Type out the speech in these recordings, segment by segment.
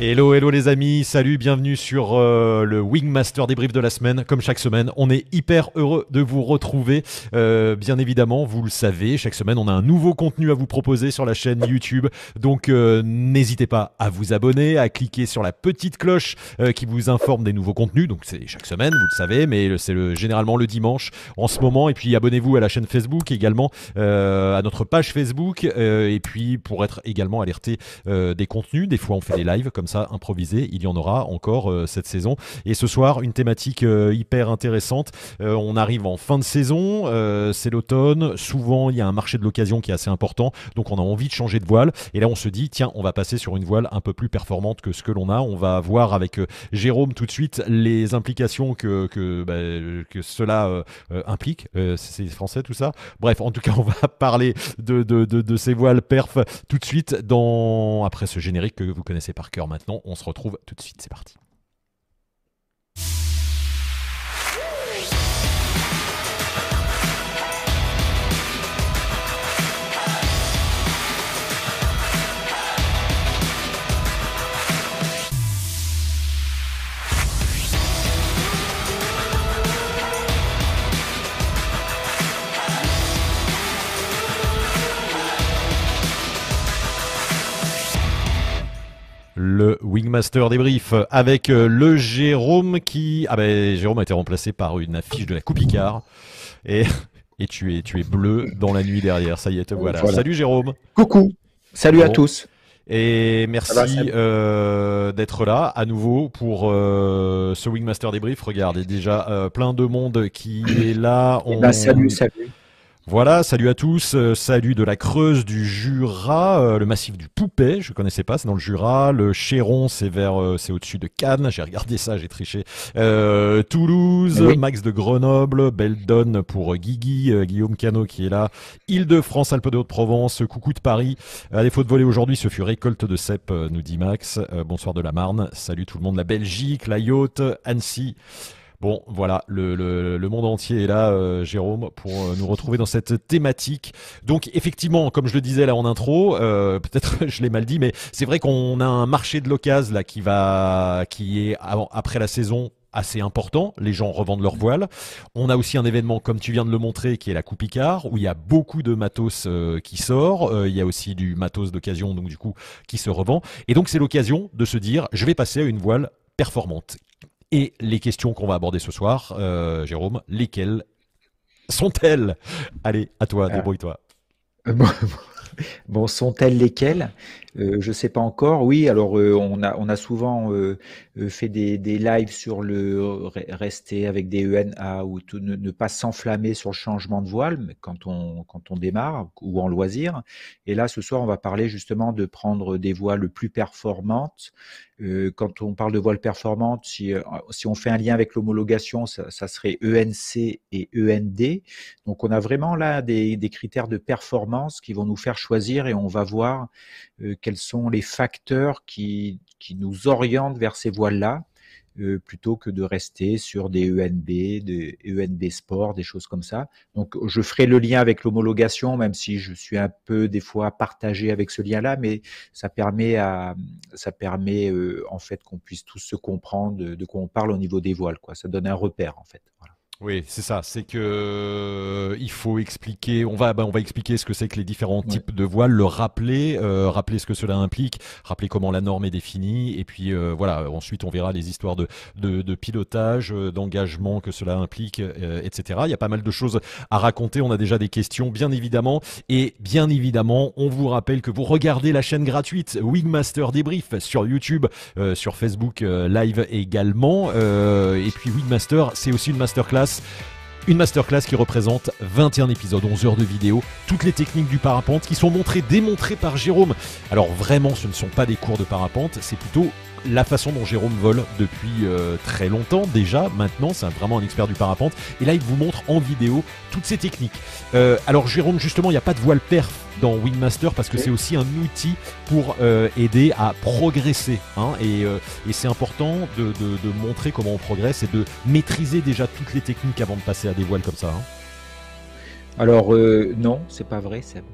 Hello, hello les amis, salut, bienvenue sur euh, le Wingmaster débrief de la semaine. Comme chaque semaine, on est hyper heureux de vous retrouver. Euh, bien évidemment, vous le savez, chaque semaine, on a un nouveau contenu à vous proposer sur la chaîne YouTube. Donc, euh, n'hésitez pas à vous abonner, à cliquer sur la petite cloche qui vous informe des nouveaux contenus. Donc, c'est chaque semaine, vous le savez, mais c'est le, généralement le dimanche en ce moment. Et puis, abonnez-vous à la chaîne Facebook également, à notre page Facebook. et puis, pour être également alerté des contenus, des fois, on fait des lives comme ça improvisé. Il y en aura encore euh, cette saison. Et ce soir, une thématique euh, hyper intéressante. Euh, on arrive en fin de saison, c'est l'automne. Souvent, il y a un marché de l'occasion qui est assez important. Donc, on a envie de changer de voile. Et là, on se dit, tiens, on va passer sur une voile un peu plus performante que ce que l'on a. On va voir avec Jérôme tout de suite les implications que, que, bah, que cela implique. c'est français tout ça? Bref, en tout cas, on va parler de, de, de, de ces voiles perf tout de suite dans... après ce générique que vous connaissez par cœur maintenant on se retrouve tout de suite. C'est parti. Le Wingmaster débrief avec euh, le Jérôme qui... Ah ben Jérôme a été remplacé par une affiche de la Coupe Icard et, et tu, es, tu es bleu dans la nuit derrière, ça y est, te voilà. Salut Jérôme Coucou Salut à tous et merci euh, d'être là à nouveau pour euh, ce Wingmaster débrief. Regardez déjà plein de monde qui est là. Eh ben, salut, salut. Voilà, salut à tous, euh, salut de la Creuse du Jura, euh, le massif du Poupet, je connaissais pas, c'est dans le Jura, le Chéron, c'est vers, euh, c'est au-dessus de Cannes, j'ai regardé ça, j'ai triché. Toulouse, Max de Grenoble, Beldon pour Guigui, Guillaume Cano qui est là, Île-de-France, Alpes de Haute-Provence, coucou de Paris. À défaut de voler aujourd'hui, ce fut récolte de cèpes, nous dit Max. bonsoir de la Marne, salut tout le monde, la Belgique, la Yacht, Annecy. Bon, voilà, le, monde entier est là, euh, Jérôme, pour euh, nous retrouver dans cette thématique. Donc, effectivement, comme je le disais là en intro, euh, peut-être je l'ai mal dit, mais c'est vrai qu'on a un marché de l'occasion là qui va, qui est après la saison assez important. Les gens revendent leurs voiles. On a aussi un événement, comme tu viens de le montrer, qui est la Coupe Icard, où il y a beaucoup de matos qui sort. il y a aussi du matos d'occasion, donc du coup, qui se revend. Et donc, c'est l'occasion de se dire, je vais passer à une voile performante. Et les questions qu'on va aborder ce soir, euh, Jérôme, lesquelles sont-elles? Allez, à toi, euh, débrouille-toi. Bon, sont-elles lesquelles? Euh, Je sais pas encore. Oui, alors on, a, on a souvent fait des, des, lives sur le rester avec des ENA ou ne, ne, pas s'enflammer sur le changement de voile quand on, quand on démarre ou en loisir. Et là, ce soir, on va parler justement de prendre des voiles plus performantes euh, quand on parle de voile performante, si, euh, si on fait un lien avec l'homologation, ça, ça, serait ENC et END. Donc on a vraiment là des, des, critères de performance qui vont nous faire choisir et on va voir euh, quels sont les facteurs qui, qui nous orientent vers ces voiles-là. Euh, plutôt que de rester sur des ENB, des ENB Sport, des choses comme ça. Donc je ferai le lien avec l'homologation, même si je suis un peu des fois partagé avec ce lien-là, mais ça permet à, ça permet euh, en fait qu'on puisse tous se comprendre de, de, quoi on parle au niveau des voiles, quoi. Ça donne un repère en fait. Voilà. Oui, c'est ça. C'est que euh, il faut expliquer. On va, bah, on va expliquer ce que c'est que les différents types de voiles, le rappeler, euh, rappeler ce que cela implique, rappeler comment la norme est définie, et puis euh, voilà. Ensuite, on verra les histoires de de, de pilotage, d'engagement que cela implique, etc. Il y a pas mal de choses à raconter. On a déjà des questions, bien évidemment, et bien évidemment, on vous rappelle que vous regardez la chaîne gratuite Wingmaster Débrief sur YouTube, sur Facebook Live également, et puis Wingmaster, c'est aussi une masterclass une masterclass qui représente 21 épisodes, 11 heures de vidéo, toutes les techniques du parapente qui sont montrées, démontrées par Jérôme. Alors vraiment, ce ne sont pas des cours de parapente, c'est plutôt la façon dont Jérôme vole depuis euh, très longtemps déjà. Maintenant, c'est vraiment un expert du parapente. Et là, il vous montre en vidéo toutes ces techniques. Euh, alors, Jérôme, justement, il n'y a pas de voile perf dans Wingmaster parce que c'est aussi un outil pour euh, aider à progresser. Hein, et, c'est important de, montrer comment on progresse et de maîtriser déjà toutes les techniques avant de passer à des voiles comme ça. Hein. Alors, non, c'est pas vrai, Seb.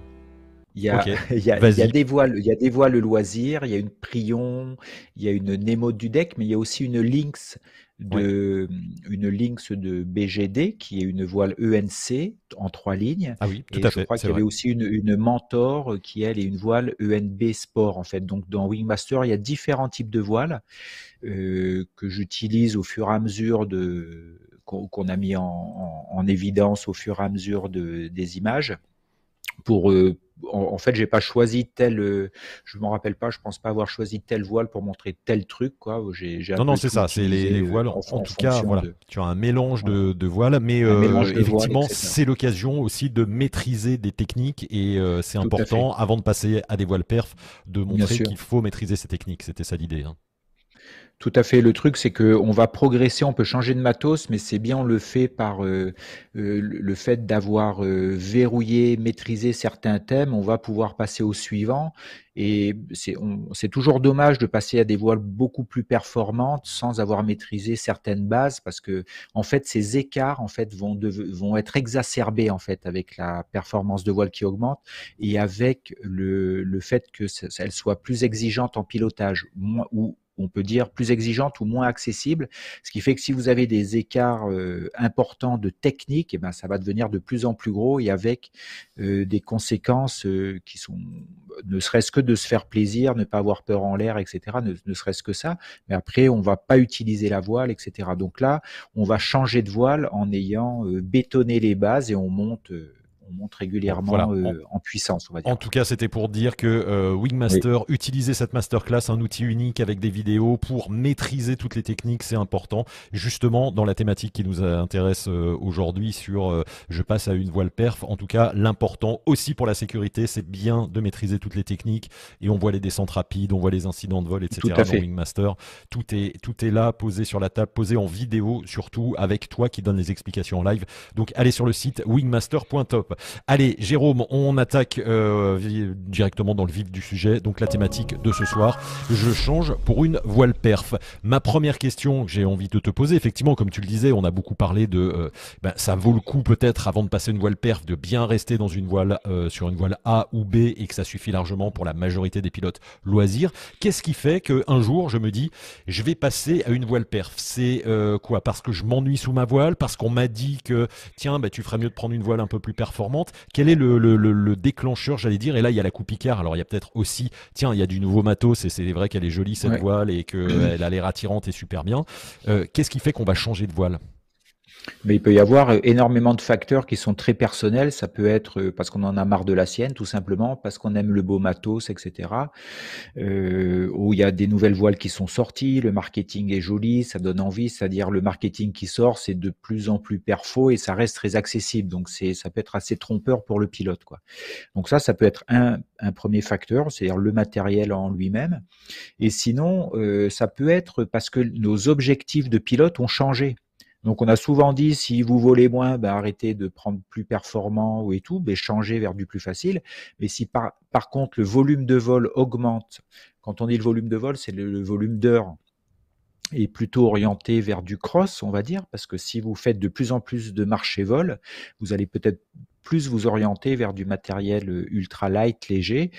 Il y, a, il, y a, il y, a, des voiles, il y a des voiles loisirs, il y a une Prion, il y a une Nemo du deck, mais il y a aussi une Lynx de une Lynx de BGD qui est une voile ENC en trois lignes. Ah oui, tout et à je fait. crois qu'il y avait aussi une, une, Mentor qui elle est une voile ENB Sport en fait. Donc dans Wingmaster il y a différents types de voiles euh, que j'utilise au fur et à mesure de qu'on a mis en, en, en, évidence au fur et à mesure de, des images pour euh, en, en, fait j'ai pas choisi tel euh, je m'en rappelle pas je pense pas avoir choisi telle voile pour montrer tel truc quoi. J'ai non non c'est ça c'est les, les, voiles en, en tout cas voilà. de... tu as un mélange de, de voiles mais euh, effectivement c'est l'occasion aussi de maîtriser des techniques et euh, c'est important avant de passer à des voiles perf de montrer qu'il faut maîtriser ces techniques. C'était ça l'idée hein. Tout à fait. Le truc, c'est qu'on va progresser, on peut changer de matos, mais c'est bien on le fait par euh, euh, le fait d'avoir euh, verrouillé, maîtrisé certains thèmes. On va pouvoir passer au suivant. Et c'est toujours dommage de passer à des voiles beaucoup plus performantes sans avoir maîtrisé certaines bases, parce que en fait, ces écarts en fait vont, de, vont être exacerbés en fait avec la performance de voile qui augmente et avec le, le fait que elle soit plus exigeante en pilotage ou on peut dire plus exigeante ou moins accessible, ce qui fait que si vous avez des écarts euh, importants de technique, eh ben ça va devenir de plus en plus gros et avec euh, des conséquences euh, qui sont ne serait-ce que de se faire plaisir, ne pas avoir peur en l'air, etc. Ne, ne serait-ce que ça. Mais après, on va pas utiliser la voile, etc. Donc là, on va changer de voile en ayant bétonné les bases et on monte on monte régulièrement voilà. euh, en, en, puissance. On va dire. En tout cas, c'était pour dire que euh, Wingmaster oui. utilisait cette masterclass, un outil unique avec des vidéos pour maîtriser toutes les techniques, c'est important. Justement, dans la thématique qui nous intéresse euh, aujourd'hui sur euh, je passe à une voile perf, en tout cas, l'important aussi pour la sécurité, c'est bien de maîtriser toutes les techniques et on voit les descentes rapides, on voit les incidents de vol, etc. Tout à fait. dans Wingmaster. Tout est, tout est là, posé sur la table, posé en vidéo, surtout avec toi qui donne les explications en live. Donc, allez sur le site wingmaster.top. Allez, Jérôme, on attaque euh, directement dans le vif du sujet. Donc la thématique de ce soir, je change pour une voile perf. Ma première question que j'ai envie de te poser, effectivement, comme tu le disais, on a beaucoup parlé de, euh, ben, ça vaut le coup peut-être avant de passer une voile perf de bien rester dans une voile euh, sur une voile A ou B et que ça suffit largement pour la majorité des pilotes loisirs. Qu'est-ce qui fait que un jour je me dis, je vais passer à une voile perf? C'est quoi? Parce que je m'ennuie sous ma voile? Parce qu'on m'a dit que tiens, ben, tu ferais mieux de prendre une voile un peu plus performante? Quel est le, le, le, le déclencheur, j'allais dire? Et là, il y a la coupe Picard. Alors, il y a peut-être aussi, tiens, il y a du nouveau matos et c'est vrai qu'elle est jolie cette ouais. voile et qu'elle a l'air attirante et super bien. Euh, Qu'est-ce qui fait qu'on va changer de voile? Mais il peut y avoir euh, énormément de facteurs qui sont très personnels. Ça peut être euh, parce qu'on en a marre de la sienne, tout simplement, parce qu'on aime le beau matos, etc. Euh, où il y a des nouvelles voiles qui sont sorties, le marketing est joli, ça donne envie. C'est-à-dire le marketing qui sort, c'est de plus en plus perfo et ça reste très accessible. Donc c'est, ça peut être assez trompeur pour le pilote, quoi. Donc ça, ça peut être un, un premier facteur, c'est-à-dire le matériel en lui-même. Et sinon, euh, ça peut être parce que nos objectifs de pilote ont changé. Donc on a souvent dit si vous volez moins, ben, arrêtez de prendre plus performant ou et tout, ben, changez vers du plus facile. Mais si par, par contre le volume de vol augmente, quand on dit le volume de vol, c'est le, le volume d'heures est plutôt orienté vers du cross, on va dire, parce que si vous faites de plus en plus de marché vol, vous allez peut-être plus vous orienter vers du matériel ultra light, léger.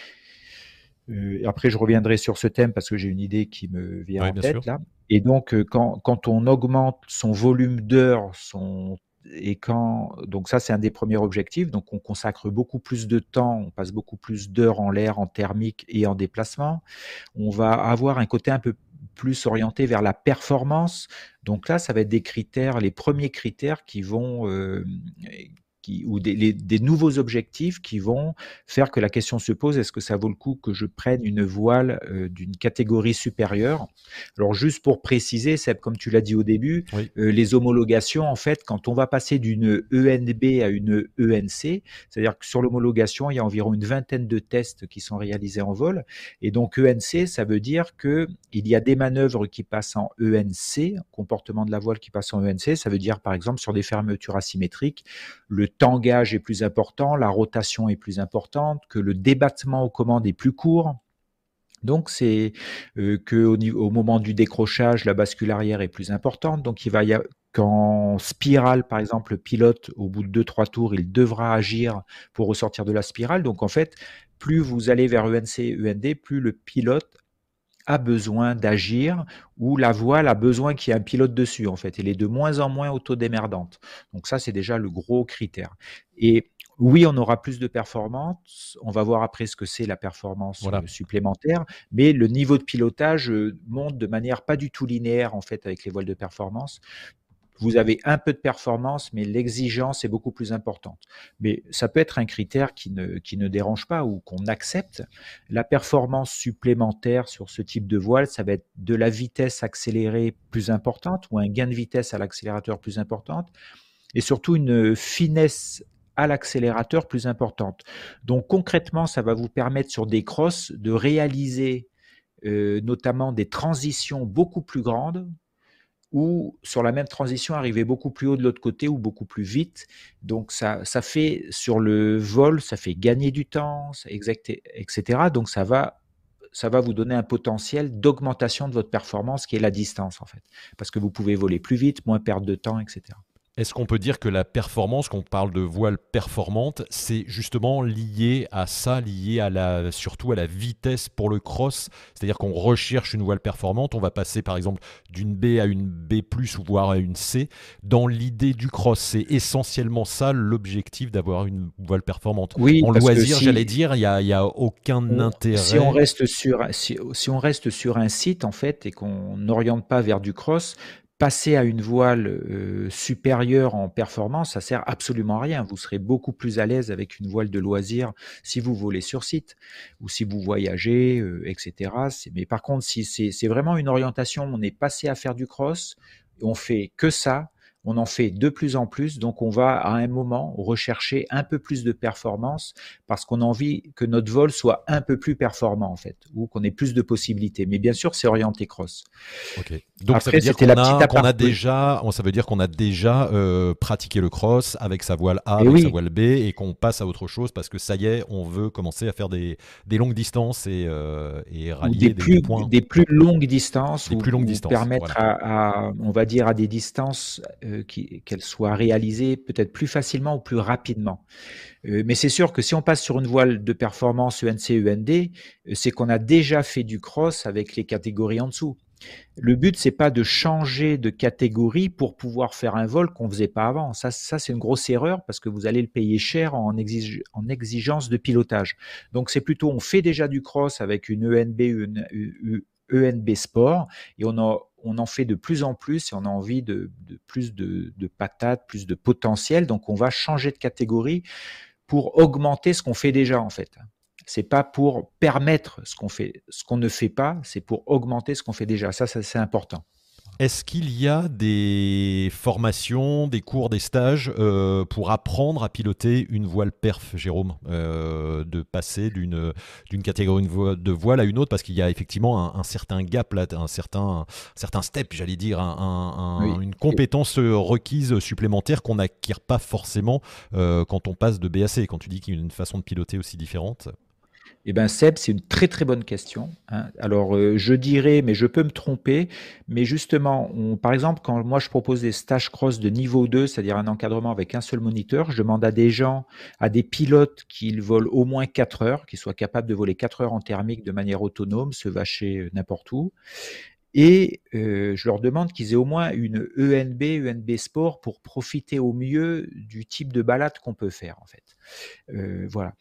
Euh, après, je reviendrai sur ce thème parce que j'ai une idée qui me vient en tête sûr. là. Et donc, quand, quand on augmente son volume d'heures, son et quand donc ça c'est un des premiers objectifs. Donc on consacre beaucoup plus de temps, on passe beaucoup plus d'heures en l'air, en thermique et en déplacement. On va avoir un côté un peu plus orienté vers la performance. Donc là, ça va être des critères, les premiers critères qui vont euh, qui, ou des, les, des, nouveaux objectifs qui vont faire que la question se pose est-ce que ça vaut le coup que je prenne une voile euh, d'une catégorie supérieure? Alors juste pour préciser, Seb, comme tu l'as dit au début, oui. euh, les homologations, en fait, quand on va passer d'une ENB à une ENC, c'est-à-dire que sur l'homologation, il y a environ une vingtaine de tests qui sont réalisés en vol, et donc ENC, ça veut dire que il y a des manœuvres qui passent en ENC, comportement de la voile qui passe en ENC, ça veut dire par exemple sur des fermetures asymétriques, le tangage est plus important, la rotation est plus importante, que le débattement aux commandes est plus court. Donc c'est euh, que au, moment du décrochage, la bascule arrière est plus importante. Donc il va y avoir qu'en spirale, par exemple, le pilote, au bout de deux trois tours, il devra agir pour ressortir de la spirale. Donc en fait, plus vous allez vers ENC, END, plus le pilote a besoin d'agir ou la voile a besoin qu'il y ait un pilote dessus en fait. Elle est de moins en moins autodémerdante. Donc ça c'est déjà le gros critère. Et oui, on aura plus de performance. On va voir après ce que c'est la performance euh, supplémentaire. Mais le niveau de pilotage euh, monte de manière pas du tout linéaire en fait avec les voiles de performance vous avez un peu de performance, mais l'exigence est beaucoup plus importante. Mais ça peut être un critère qui ne, qui ne dérange pas ou qu'on accepte. La performance supplémentaire sur ce type de voile, ça va être de la vitesse accélérée plus importante ou un gain de vitesse à l'accélérateur plus importante et surtout une finesse à l'accélérateur plus importante. Donc concrètement, ça va vous permettre sur des crosses de réaliser euh, notamment des transitions beaucoup plus grandes ou sur la même transition arriver beaucoup plus haut de l'autre côté ou beaucoup plus vite. Donc ça, ça fait sur le vol, ça fait gagner du temps, etc. Donc ça va, ça va vous donner un potentiel d'augmentation de votre performance qui est la distance en fait, parce que vous pouvez voler plus vite, moins perdre de temps, etc. Est-ce qu'on peut dire que la performance, quand on parle de voile performante, c'est justement lié à ça, lié à la, surtout à la vitesse pour le cross? C'est-à-dire qu'on recherche une voile performante, on va passer par exemple d'une B à une B+, ou voire à une C. Dans l'idée du cross, c'est essentiellement ça l'objectif d'avoir une voile performante. Oui, en loisir, j'allais dire, il n'y a, y a, aucun intérêt. Si on, reste sur, si, si on reste sur un site, en fait, et qu'on n'oriente pas vers du cross, passer à une voile euh, supérieure en performance, ça sert absolument à rien. Vous serez beaucoup plus à l'aise avec une voile de loisir si vous volez sur site ou si vous voyagez, euh, etc. Mais par contre, si c'est vraiment une orientation, on est passé à faire du cross, on fait que ça, on en fait de plus en plus, donc on va à un moment rechercher un peu plus de performance parce qu'on a envie que notre vol soit un peu plus performant en fait, ou qu'on ait plus de possibilités. Mais bien sûr, c'est orienté cross. Donc ça veut dire qu'on a, a, déjà, ça veut dire qu'on a déjà euh, pratiqué le cross avec sa voile A, eh avec sa voile B, et qu'on passe à autre chose parce que ça y est, on veut commencer à faire des, longues distances et, euh, et rallier des, plus, points. Des plus longues distances, des plus longues distances, permettre à, on va dire, à des distances euh, euh, qu'elle soit réalisée peut-être plus facilement ou plus rapidement. Euh, mais c'est sûr que si on passe sur une voile de performance ENC, END, euh, c'est qu'on a déjà fait du cross avec les catégories en dessous. Le but, c'est pas de changer de catégorie pour pouvoir faire un vol qu'on faisait pas avant. Ça, ça c'est une grosse erreur parce que vous allez le payer cher en, en exigence de pilotage. Donc, c'est plutôt, on fait déjà du cross avec une ENB, une, ENB e Sport et on a on en fait de plus en plus et on a envie de, plus de, patates, plus de potentiel. Donc on va changer de catégorie pour augmenter ce qu'on fait déjà en fait. C'est pas pour permettre ce qu'on ne fait pas, c'est pour augmenter ce qu'on fait déjà. Ça c'est important. Est-ce qu'il y a des formations, des cours, des stages euh, pour apprendre à piloter une voile perf, Jérôme euh, De passer d'une, d'une catégorie de voile à une autre? Parce qu'il y a effectivement un, certain gap, là, un certain, certain step, j'allais dire, une compétence requise supplémentaire qu'on n'acquiert pas forcément euh, quand on passe de BAC. Quand tu dis qu'il y a une façon de piloter aussi différente eh bien, Seb, c'est une très très bonne question. Hein. Alors, euh, je dirais, mais je peux me tromper, mais justement, par exemple, quand moi je propose des stages cross de niveau 2, c'est-à-dire un encadrement avec un seul moniteur, je demande à des gens, à des pilotes qu'ils volent au moins 4 heures, qu'ils soient capables de voler 4 heures en thermique de manière autonome, se vacher euh, n'importe où. Et euh, je leur demande qu'ils aient au moins une ENB, ENB Sport pour profiter au mieux du type de balade qu'on peut faire en fait. voilà.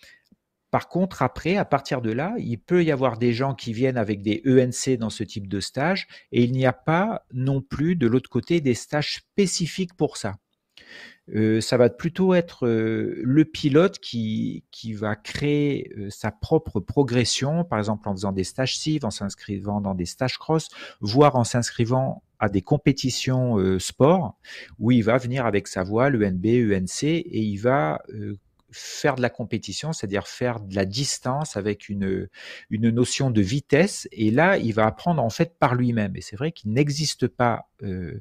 Par contre, après, à partir de là, il peut y avoir des gens qui viennent avec des ENC dans ce type de stage et il n'y a pas non plus de l'autre côté des stages spécifiques pour ça. Euh, ça va plutôt être euh, le pilote qui, va créer euh, sa propre progression, par exemple en faisant des stages CIV, en s'inscrivant dans des stages cross, voire en s'inscrivant à des compétitions sport, où il va venir avec sa voile ENB, ENC, et il va faire de la compétition, c'est-à-dire faire de la distance avec une, une notion de vitesse. Et là, il va apprendre en fait par lui-même. Et c'est vrai qu'il n'existe pas, euh,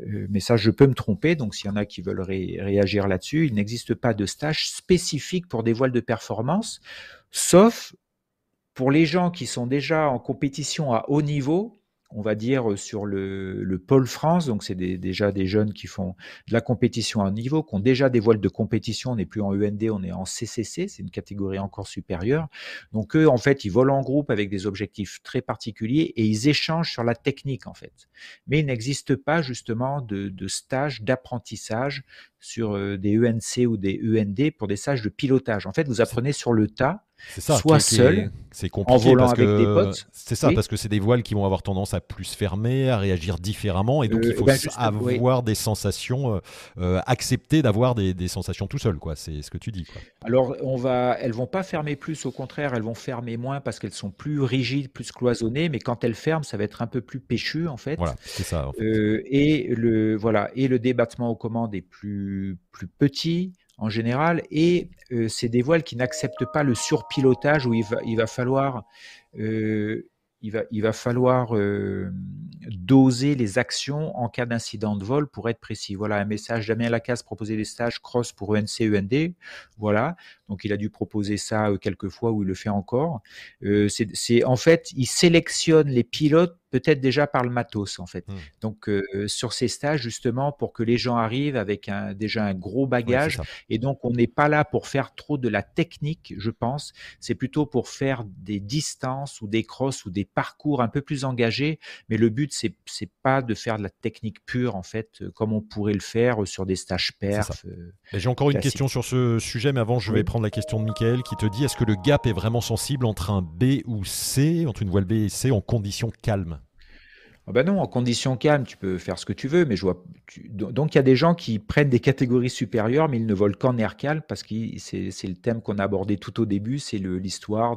euh, mais ça, je peux me tromper. Donc, s'il y en a qui veulent réagir là-dessus, il n'existe pas de stage spécifique pour des voiles de performance, sauf pour les gens qui sont déjà en compétition à haut niveau on va dire, sur le, le pôle France. Donc, c'est déjà des jeunes qui font de la compétition à un niveau, qui ont déjà des voiles de compétition. On n'est plus en UND, on est en CCC. C'est une catégorie encore supérieure. Donc, eux, en fait, ils volent en groupe avec des objectifs très particuliers et ils échangent sur la technique, en fait. Mais il n'existe pas, justement, de, de stage d'apprentissage sur euh, des ENC ou des END pour des stages de pilotage. En fait, vous apprenez sur le tas ça, soit seul, c'est compliqué en volant avec des potes. C'est ça, parce que c'est des voiles qui vont avoir tendance à plus fermer, à réagir différemment, et donc euh, il faut ben, avoir des sensations, euh, euh, accepter d'avoir des, des, sensations tout seul, quoi. C'est ce que tu dis. Quoi. Alors, on va, elles vont pas fermer plus, au contraire, elles vont fermer moins parce qu'elles sont plus rigides, plus cloisonnées, mais quand elles ferment, ça va être un peu plus péchu, en fait. Voilà, c'est ça. En fait. et le voilà, et le débattement aux commandes est plus plus petit en général, et euh, c'est des voiles qui n'acceptent pas le surpilotage où il va, il va falloir, euh, il va, il va falloir euh, doser les actions en cas d'incident de vol pour être précis. Voilà un message. Damien Lacasse proposait des stages cross pour ENC, END. Voilà. Donc il a dû proposer ça quelques fois où il le fait encore. c'est en fait, il sélectionne les pilotes peut-être déjà par le matos en fait. Mmh. Donc euh, sur ces stages justement pour que les gens arrivent avec un, déjà un gros bagage et donc on n'est pas là pour faire trop de la technique, je pense. C'est plutôt pour faire des distances ou des crosses ou des parcours un peu plus engagés. Mais le but c'est c'est pas de faire de la technique pure en fait euh, comme on pourrait le faire euh, sur des stages perf. J'ai encore une question sur ce sujet, mais avant je vais prendre la question de Michael qui te dit est-ce que le gap est vraiment sensible entre un B ou C, entre une voile B et C en conditions calmes? Ah ben non, en conditions calmes, tu peux faire ce que tu veux, mais je vois. Donc il y a des gens qui prennent des catégories supérieures, mais ils ne volent qu'en air calme parce que c'est le thème qu'on a abordé tout au début, c'est l'histoire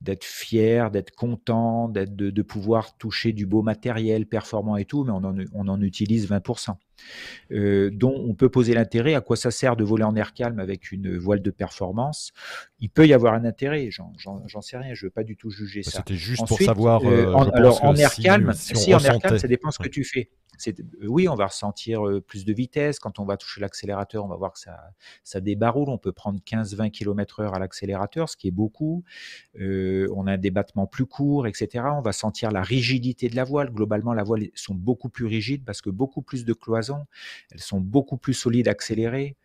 d'être fier, d'être content, de, pouvoir toucher du beau matériel performant et tout, mais on en, on en utilise 20%. Euh, dont on peut poser l'intérêt. À quoi ça sert de voler en air calme avec une voile de performance Il peut y avoir un intérêt, j'en sais rien, je ne veux pas du tout juger ça. C'était juste pour savoir. Euh, euh, alors en air calme, si, en air calme, ça dépend ce que tu fais. Euh, oui, on va ressentir euh, plus de vitesse. Quand on va toucher l'accélérateur, on va voir que ça, ça débaroule. On peut prendre 15-20 km heure à l'accélérateur, ce qui est beaucoup. Euh, on a un débattement plus court, etc. On va sentir la rigidité de la voile. Globalement, la voile sont beaucoup plus rigides parce que beaucoup plus de cloisons. Elles sont beaucoup plus solides accélérées.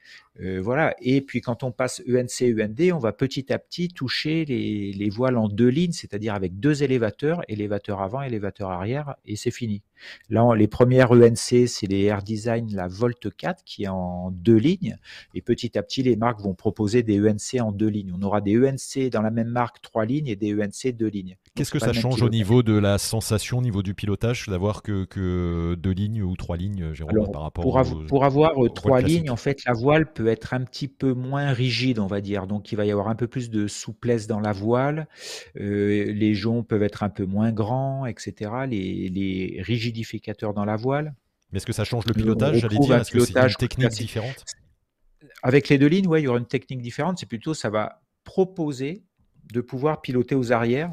Euh, voilà. Et puis quand on passe ENC, END, on va petit à petit toucher les, les voiles en deux lignes, c'est-à-dire avec deux élévateurs, élévateur avant, élévateur arrière, et c'est fini. Là, les premières ENC, c'est les Air Design, la Volt 4, qui est en deux lignes. Et petit à petit, les marques vont proposer des ENC en deux lignes. On aura des ENC dans la même marque, trois lignes, et des ENC deux lignes. Qu'est-ce que ça change au niveau de la sensation, au niveau du pilotage, d'avoir que, que, deux lignes ou trois lignes, Jérôme, par rapport pour, pour avoir euh, trois lignes, en fait, la voile peut être un petit peu moins rigide, on va dire. Donc, il va y avoir un peu plus de souplesse dans la voile. Euh, les joncs peuvent être un peu moins grands, etc. Les, les rigidificateurs dans la voile. Mais est-ce que ça change le pilotage J'allais dire, est-ce que c'est une technique différente? Avec les deux lignes, ouais, il y aura une technique différente. C'est plutôt, ça va proposer de pouvoir piloter aux arrières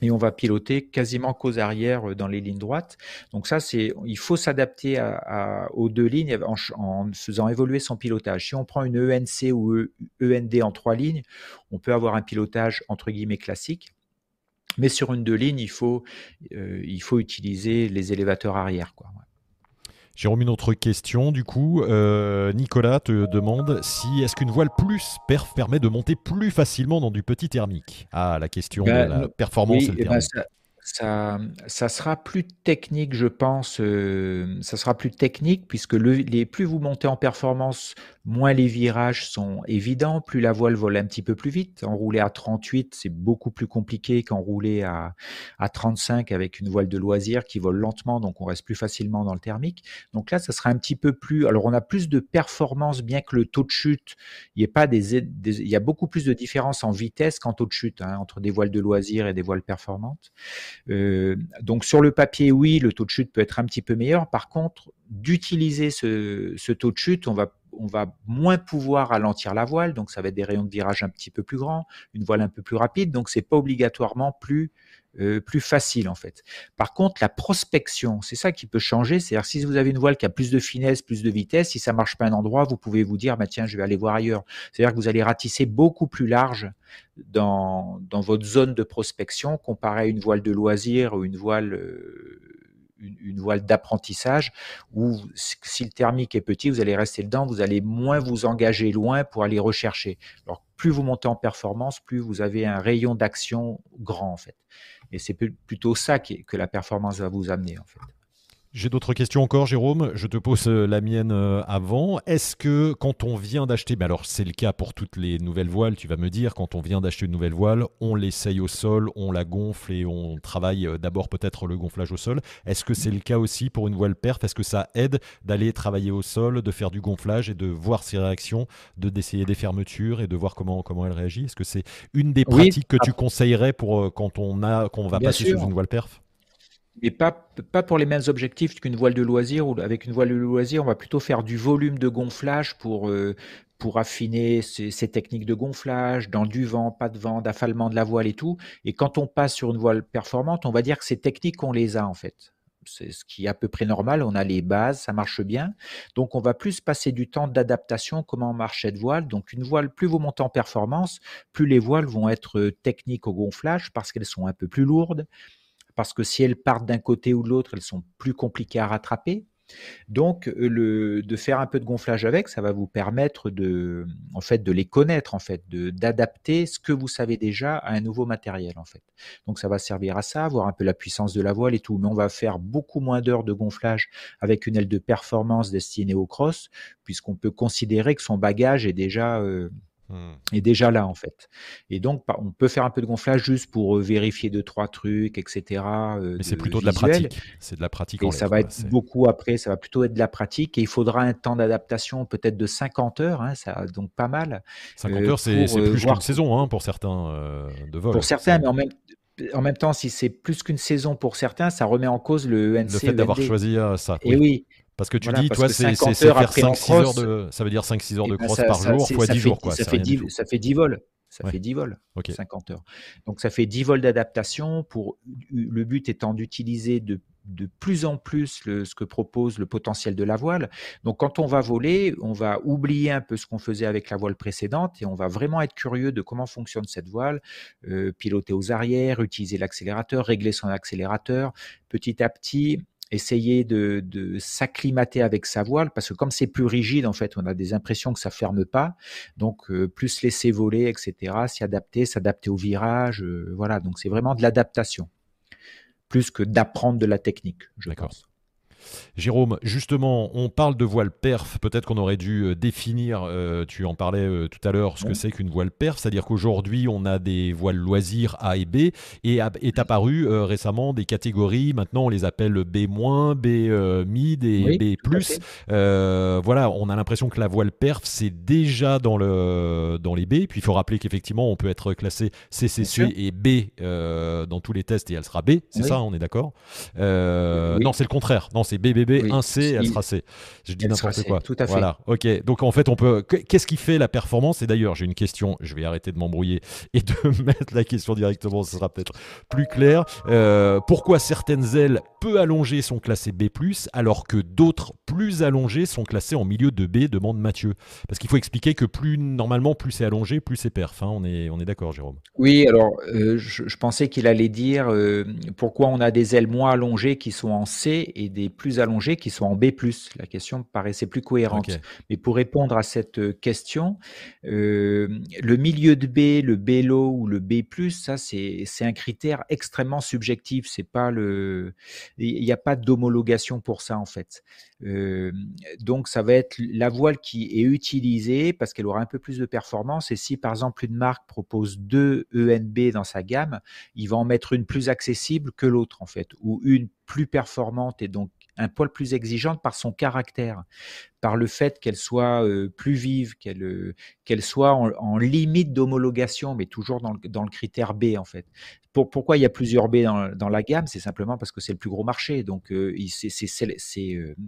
et on va piloter quasiment qu'aux arrières euh, dans les lignes droites. Donc ça, c'est, il faut s'adapter aux deux lignes en, faisant évoluer son pilotage. Si on prend une ENC ou END e en trois lignes, on peut avoir un pilotage entre guillemets classique. Mais sur une deux lignes, il faut, euh, il faut utiliser les élévateurs arrière. Quoi. Jérôme, une autre question. Du coup. Euh, Nicolas te demande si est-ce qu'une voile plus perf permet de monter plus facilement dans du petit thermique Ah, la question de ben, la performance et le thermique ça, ça sera plus technique, je pense. Euh, ça sera plus technique puisque le, les, plus vous montez en performance, moins les virages sont évidents, plus la voile vole un petit peu plus vite. Enrouler à 38, c'est beaucoup plus compliqué qu'enrouler à, à 35 avec une voile de loisir qui vole lentement, donc on reste plus facilement dans le thermique. Donc là, ça sera un petit peu plus. Alors on a plus de performance, bien que le taux de chute, il y ait pas des, il y a beaucoup plus de différence en vitesse qu'en taux de chute hein, entre des voiles de loisir et des voiles performantes. Euh, donc sur le papier, oui, le taux de chute peut être un petit peu meilleur. Par contre, d'utiliser ce, taux de chute, on va, moins pouvoir ralentir la voile, donc ça va être des rayons de virage un petit peu plus grands, une voile un peu plus rapide, donc c'est pas obligatoirement plus euh, plus facile en fait. Par contre, la prospection, c'est ça qui peut changer. C'est-à-dire si vous avez une voile qui a plus de finesse, plus de vitesse, si ça marche pas à un endroit, vous pouvez vous dire, bah, tiens, je vais aller voir ailleurs. C'est-à-dire que vous allez ratisser beaucoup plus large dans, dans votre zone de prospection comparé à une voile de loisir ou une voile euh, une, voile d'apprentissage où si le thermique est petit, vous allez rester dedans, vous allez moins vous engager loin pour aller rechercher. Alors plus vous montez en performance, plus vous avez un rayon d'action grand en fait. Et c'est plutôt ça que la performance va vous amener en fait. J'ai d'autres questions encore, Jérôme. Je te pose euh, la mienne euh, avant. Est-ce que quand on vient d'acheter, ben alors c'est le cas pour toutes les nouvelles voiles, tu vas me dire, quand on vient d'acheter une nouvelle voile, on l'essaye au sol, on la gonfle et on travaille euh, d'abord peut-être le gonflage au sol. Est-ce que c'est le cas aussi pour une voile perf Est-ce que ça aide d'aller travailler au sol, de faire du gonflage et de voir ses réactions, de d'essayer des fermetures et de voir comment, comment elle réagit? Est-ce que c'est une des pratiques que tu conseillerais pour quand on, a, quand on va passer sur une voile perf? Mais pas, pas pour les mêmes objectifs qu'une voile de loisir. Ou avec une voile de loisir, on va plutôt faire du volume de gonflage pour, euh, pour affiner ces, techniques de gonflage, dans du vent, pas de vent, d'affalement de la voile et tout. Et quand on passe sur une voile performante, on va dire que ces techniques, on les a en fait. C'est ce qui est à peu près normal. On a les bases, ça marche bien. Donc, on va plus passer du temps d'adaptation, comment marche cette voile. Donc, une voile, plus vous montez en performance, plus les voiles vont être techniques au gonflage parce qu'elles sont un peu plus lourdes, parce que si elles partent d'un côté ou de l'autre, elles sont plus compliquées à rattraper. Donc, euh, de faire un peu de gonflage avec, ça va vous permettre de, en fait, de les connaître, en fait, d'adapter ce que vous savez déjà à un nouveau matériel, en fait. Donc, ça va servir à ça, voir un peu la puissance de la voile et tout. Mais on va faire beaucoup moins d'heures de gonflage avec une aile de performance destinée au cross, puisqu'on peut considérer que son bagage est déjà euh. Est déjà là en fait. Et donc on peut faire un peu de gonflage juste pour euh, vérifier deux trois trucs, etc. Euh, Mais c'est plutôt de la pratique. C'est de la pratique. Et ça va être beaucoup après, ça va plutôt être de la pratique. Et il faudra un temps d'adaptation peut-être de 50 heures, hein, ça donc pas mal. 50 euh, heures, c'est plus qu'une saison hein, pour certains de vol. Pour certains, mais en même en même temps, si c'est plus qu'une saison pour certains, ça remet en cause le ENC. Le fait d'avoir choisi ça. Et oui, parce que tu dis, toi, c'est faire 5-6 heures de. Ça veut dire 5-6 heures de cross par jour, fois 10 jours. Quoi, ça, fait 10, ça fait 10 vols. Ça fait 10 vols, 50 heures. Donc ça fait 10 vols d'adaptation. Pour le but étant d'utiliser de, de, plus en plus le, ce que propose le potentiel de la voile. Donc quand on va voler, on va oublier un peu ce qu'on faisait avec la voile précédente et on va vraiment être curieux de comment fonctionne cette voile, euh, piloter aux arrières, utiliser l'accélérateur, régler son accélérateur. Petit à petit, essayer de, s'acclimater avec sa voile, parce que comme c'est plus rigide, en fait, on a des impressions que ça ferme pas. Donc, euh, plus laisser voler, etc., s'y adapter, s'adapter au virage. Euh, voilà, donc c'est vraiment de l'adaptation, plus que d'apprendre de la technique, je pense. Jérôme, justement, on parle de voile perf. Peut-être qu'on aurait dû euh, définir, euh, tu en parlais euh, tout à l'heure, ce que c'est qu'une voile perf. C'est-à-dire qu'aujourd'hui, on a des voiles loisirs A et B. Et est apparu récemment des catégories. Maintenant, on les appelle B-, B mid et B+. voilà, on a l'impression que la voile perf, c'est déjà dans, le, dans les B. Puis il faut rappeler qu'effectivement, on peut être classé CCC et B dans tous les tests et elle sera B. C'est ça, on est d'accord? Non, c'est le contraire. Non, c'est BBB 1C, elle sera C. Je dis n'importe quoi. Tout à fait. Voilà, ok. Donc en fait, on peut. Qu'est-ce qui fait la performance? Et d'ailleurs, j'ai une question. Je vais arrêter de m'embrouiller et de mettre la question directement. Ce sera peut-être plus clair. Euh, pourquoi certaines ailes peu allongées sont classées B+, alors que d'autres plus allongées sont classées en milieu de B Demande Mathieu. Parce qu'il faut expliquer que plus normalement, plus c'est allongé, plus c'est perf. Hein. On est, on est d'accord, Jérôme. Oui. Alors, euh, je, pensais qu'il allait dire euh, pourquoi on a des ailes moins allongées qui sont en C et des plus allongés qui sont en B+. La question paraissait plus cohérente. Mais pour répondre à cette euh, question, euh, le milieu de B, le B low ou le B+, ça c'est un critère extrêmement subjectif. C'est pas le, il n'y a pas d'homologation pour ça en fait. Donc ça va être la voile qui est utilisée parce qu'elle aura un peu plus de performance. Et si par exemple une marque propose deux ENB dans sa gamme, il va en mettre une plus accessible que l'autre en fait, ou une plus performante et donc un poil plus exigeante par son caractère, par le fait qu'elle soit plus vive, qu'elle soit en, limite d'homologation, mais toujours dans le, critère B en fait. Pour, pourquoi il y a plusieurs B dans, la gamme? C'est simplement parce que c'est le plus gros marché, donc euh, c'est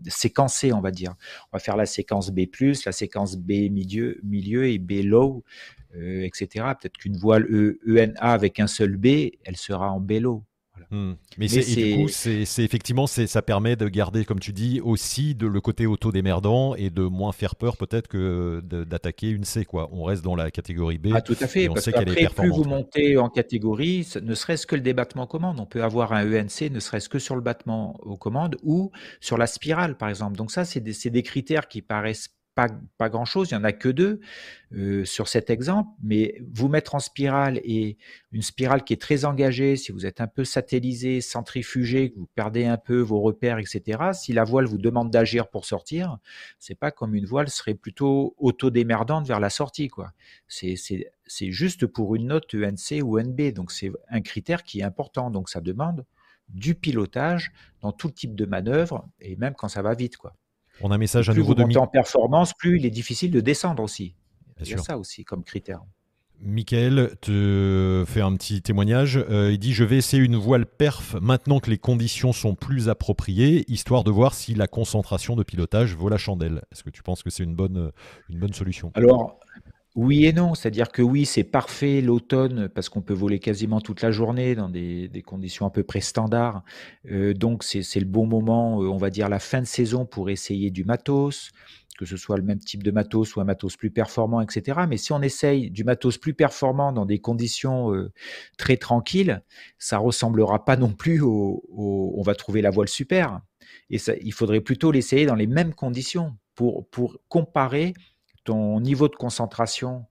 séquencé, on va dire. On va faire la séquence B+, la séquence B milieu, milieu et B low, etc. Peut-être qu'une voile ENA avec un seul B, elle sera en B low Hmm. Mais, du coup, c'est effectivement, ça permet de garder, comme tu dis, aussi de, le côté auto-démerdant et de moins faire peur peut-être que d'attaquer une C. Quoi. On reste dans la catégorie B. Ah, tout à fait, parce qu'après, plus vous montez en catégorie, ne serait-ce que le débattement commande. On peut avoir un ENC ne serait-ce que sur le battement aux commandes ou sur la spirale, par exemple. Donc ça, c'est des, des critères qui paraissent pas, grand-chose, il n'y en a que deux euh, sur cet exemple, mais vous mettre en spirale et une spirale qui est très engagée, si vous êtes un peu satellisé, centrifugé, que vous perdez un peu vos repères, etc., si la voile vous demande d'agir pour sortir, c'est pas comme une voile serait plutôt auto-démerdante vers la sortie. quoi. C'est juste pour une note ENC ou NB, donc c'est un critère qui est important, donc ça demande du pilotage dans tout type de manœuvre et même quand ça va vite. quoi. On a un message à plus nouveau vous de en performance, plus il est difficile de descendre aussi. Il y a ça aussi comme critère. Michael te fait un petit témoignage. Euh, il dit Je vais essayer une voile perf maintenant que les conditions sont plus appropriées, histoire de voir si la concentration de pilotage vaut la chandelle. Est-ce que tu penses que c'est une bonne, une bonne solution? Alors, oui et non, c'est-à-dire que oui, c'est parfait l'automne parce qu'on peut voler quasiment toute la journée dans des, conditions à peu près standards. Euh, donc c'est le bon moment, euh, on va dire la fin de saison pour essayer du matos, que ce soit le même type de matos ou un matos plus performant, etc. Mais si on essaye du matos plus performant dans des conditions euh, très tranquilles, ça ressemblera pas non plus au, on va trouver la voile super. Et ça, il faudrait plutôt l'essayer dans les mêmes conditions pour, pour comparer ton niveau de concentration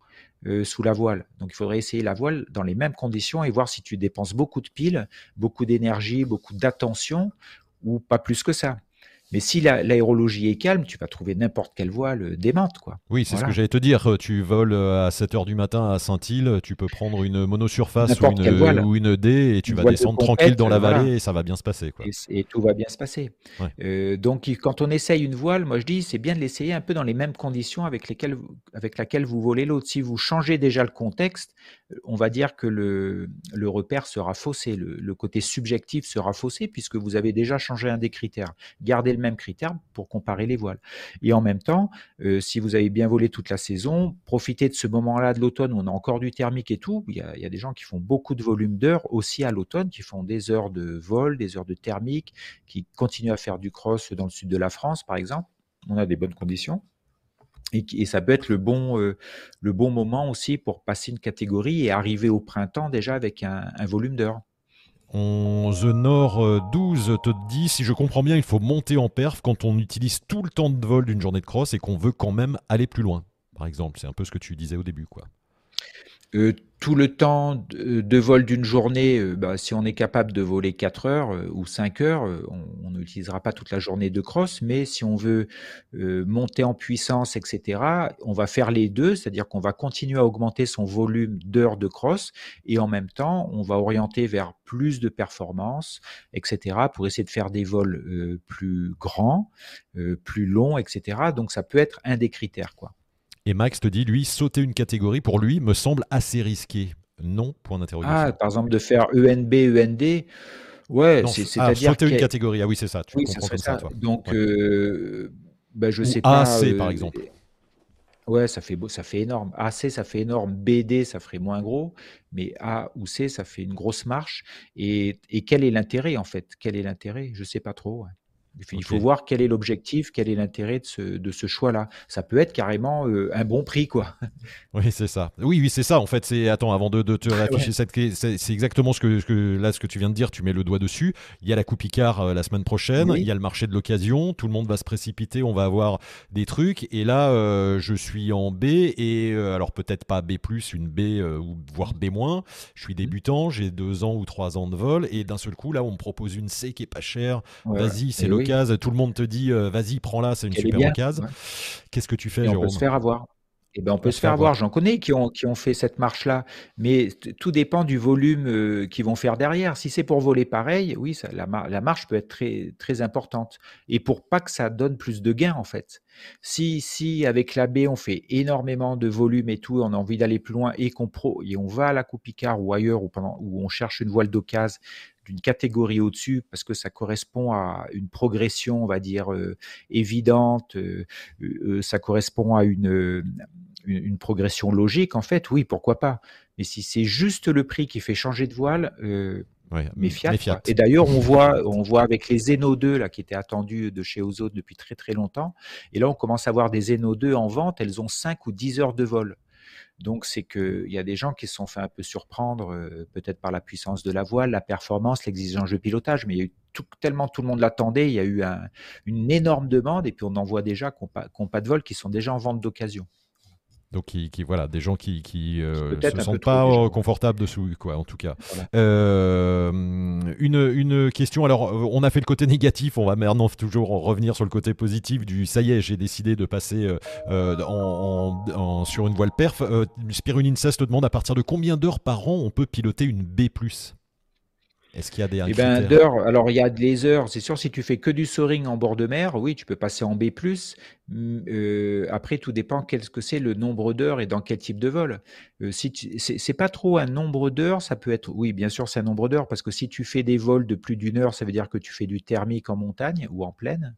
sous la voile. Donc il faudrait essayer la voile dans les mêmes conditions et voir si tu dépenses beaucoup de piles, beaucoup d'énergie, beaucoup d'attention ou pas plus que ça. Mais si l'aérologie est calme, tu vas trouver n'importe quelle voile démente. Quoi. Oui, c'est ce que j'allais te dire. Tu voles euh, à 7 h du matin à Saint-Île, tu peux prendre une monosurface ou une, ou une, D et tu vas descendre tranquille dans la vallée et ça va bien se passer. Quoi. Et, tout va bien se passer. Euh, donc, quand on essaye une voile, moi je dis, c'est bien de l'essayer un peu dans les mêmes conditions avec, lesquelles, avec laquelle vous volez l'autre. Si vous changez déjà le contexte, on va dire que le, le repère sera faussé, le, le, côté subjectif sera faussé puisque vous avez déjà changé un des critères. Gardez le même critère pour comparer les voiles. Et en même temps, euh, si vous avez bien volé toute la saison, profitez de ce moment-là de l'automne où on a encore du thermique et tout. Il y a, des gens qui font beaucoup de volume d'heures aussi à l'automne, qui font des heures de vol, des heures de thermique, qui continuent à faire du cross dans le sud de la France, par exemple. On a des bonnes conditions. Et, ça peut être le bon, euh, le bon moment aussi pour passer une catégorie et arriver au printemps déjà avec un volume d'heures. On, The Nord 12 te dit, si je comprends bien, il faut monter en perf quand on utilise tout le temps de vol d'une journée de cross et qu'on veut quand même aller plus loin. Par exemple, c'est un peu ce que tu disais au début, quoi. Euh, tout le temps de, vol d'une journée, euh, bah, si on est capable de voler 4 heures euh, ou 5 heures, on n'utilisera pas toute la journée de cross, mais si on veut monter en puissance, etc., on va faire les deux, c'est-à-dire qu'on va continuer à augmenter son volume d'heures de cross et en même temps, on va orienter vers plus de performance, etc., pour essayer de faire des vols plus grands, plus longs, etc. Donc ça peut être un des critères, quoi. Et Max te dit, lui, sauter une catégorie, pour lui, me semble assez risqué. Non, point d'interrogation. Ah, par exemple, de faire ENB, END. Ouais, c'est-à-dire. Ah, sauter une catégorie, ah oui, c'est ça. Tu oui, c'est ça. Toi. Donc, ouais. euh, bah, je sais pas. AC, par euh, exemple. Ouais, ça fait, ça fait énorme. AC, ça fait énorme. BD, ça ferait moins gros. Mais A ou C, ça fait une grosse marche. Et, et quel est l'intérêt, en fait? Quel est l'intérêt? Je sais pas trop. Ouais. Il faut voir quel est l'objectif, quel est l'intérêt de ce, de ce choix-là. Ça peut être carrément euh, un bon prix, quoi. Oui, c'est ça. Oui, oui, c'est ça. En fait, c'est attends, avant de, de te réafficher cette clé, c'est exactement ce que, que, là ce que tu viens de dire. Tu mets le doigt dessus. Il y a la Coupe Icard euh, la semaine prochaine. Il y a le marché de l'occasion. Tout le monde va se précipiter. On va avoir des trucs. Et là, euh, je suis en B et alors peut-être pas B+, une B ou voire B-. Je suis mmh. débutant. J'ai deux ans ou trois ans de vol et d'un seul coup, là, on me propose une C qui est pas chère. Vas-y, c'est le tout le monde te dit euh, vas-y, prends-la, c'est une super occasion. Qu'est-ce que tu fais, Jérôme On peut se faire avoir. Eh ben, on peut se faire avoir. J'en connais qui ont, qui ont fait cette marche-là, mais tout dépend du volume euh, qu'ils vont faire derrière. Si c'est pour voler pareil, oui, ça, la, la, marche peut être très, très importante. Et pour pas que ça donne plus de gains, en fait. Si, si avec la B, on fait énormément de volume et tout, on a envie d'aller plus loin et qu'on pro, et on va à la Coupe Picard ou ailleurs, ou pendant, où on cherche une voile d'occasion d'une catégorie au-dessus parce que ça correspond à une progression, on va dire, euh, évidente, euh, euh, ça correspond à une, une, progression logique, en fait, oui, pourquoi pas. Mais si c'est juste le prix qui fait changer de voile, mais Fiat. Et d'ailleurs, on voit, on voit avec les Zeno 2 là, qui étaient attendus de chez Ozo depuis très très longtemps. Et là, on commence à voir des Zeno 2 en vente. Elles ont 5 ou 10 heures de vol. Donc, c'est qu'il y a des gens qui se sont fait un peu surprendre, euh, peut-être par la puissance de la voile, la performance, l'exigence de pilotage, mais il y a eu tellement tout le monde l'attendait, il y a eu une énorme demande, et puis on en voit déjà qui n'ont pas, de vol, qui sont déjà en vente d'occasion. Donc, qui, voilà, des gens qui ne euh, se sentent pas euh, confortables dessous, quoi, en tout cas. Euh, une, une, question, alors, on a fait le côté négatif, on va maintenant toujours revenir sur le côté positif du ça y est, j'ai décidé de passer en, sur une voile perf. Spiruline 16 te demande à partir de combien d'heures par an on peut piloter une B est-ce qu'il y a des eh ben, alors il y a des heures, c'est sûr, si tu fais que du soaring en bord de mer, oui, tu peux passer en B+. Euh, après, tout dépend qu'est-ce que c'est le nombre d'heures et dans quel type de vol. Euh, si c'est pas trop un nombre d'heures, ça peut être, oui, bien sûr, c'est un nombre d'heures parce que si tu fais des vols de plus d'une heure, ça veut dire que tu fais du thermique en montagne ou en plaine.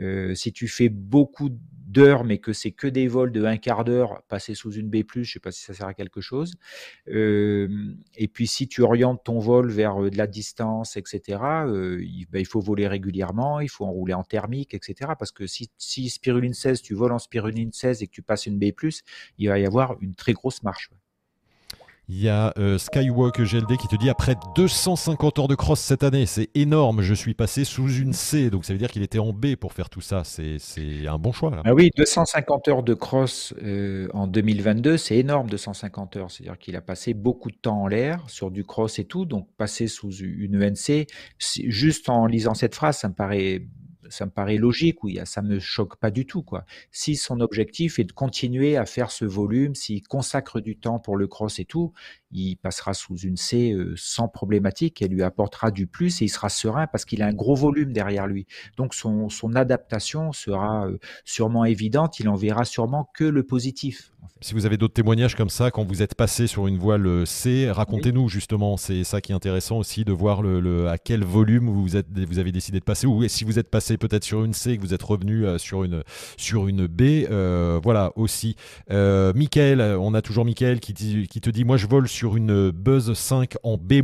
Euh, si tu fais beaucoup d'heures, mais que c'est que des vols de un quart d'heure passés sous une B+, je sais pas si ça sert à quelque chose. et puis si tu orientes ton vol vers de la distance, etc., il, ben, il, faut voler régulièrement, il faut enrouler en thermique, etc. Parce que si, si spiruline 16, tu voles en spiruline 16 et que tu passes une B+, il va y avoir une très grosse marche. Il y a euh, Skywalk GLD qui te dit après 250 heures de cross cette année, c'est énorme, je suis passé sous une C, donc ça veut dire qu'il était en B pour faire tout ça, c'est un bon choix. Ah oui, 250 heures de cross euh, en 2022, c'est énorme 250 heures, c'est-à-dire qu'il a passé beaucoup de temps en l'air sur du cross et tout, donc passer sous une ENC, juste en lisant cette phrase, ça me paraît ça me paraît logique, oui, ça me choque pas du tout, quoi. Si son objectif est de continuer à faire ce volume, s'il consacre du temps pour le cross et tout, il passera sous une C euh, sans problématique, elle lui apportera du plus et il sera serein parce qu'il a un gros volume derrière lui. Donc son, adaptation sera euh, sûrement évidente, il en verra sûrement que le positif. Si vous avez d'autres témoignages comme ça, quand vous êtes passé sur une voile euh, C, racontez-nous justement. C'est ça qui est intéressant aussi de voir le, à quel volume vous, êtes, vous avez décidé de passer, ou si vous êtes passé peut-être sur une C et que vous êtes revenu sur une, sur une B. voilà aussi. Euh, Michael, on a toujours Michael qui, qui te dit Moi je vole sur sur une Buzz 5 en B-,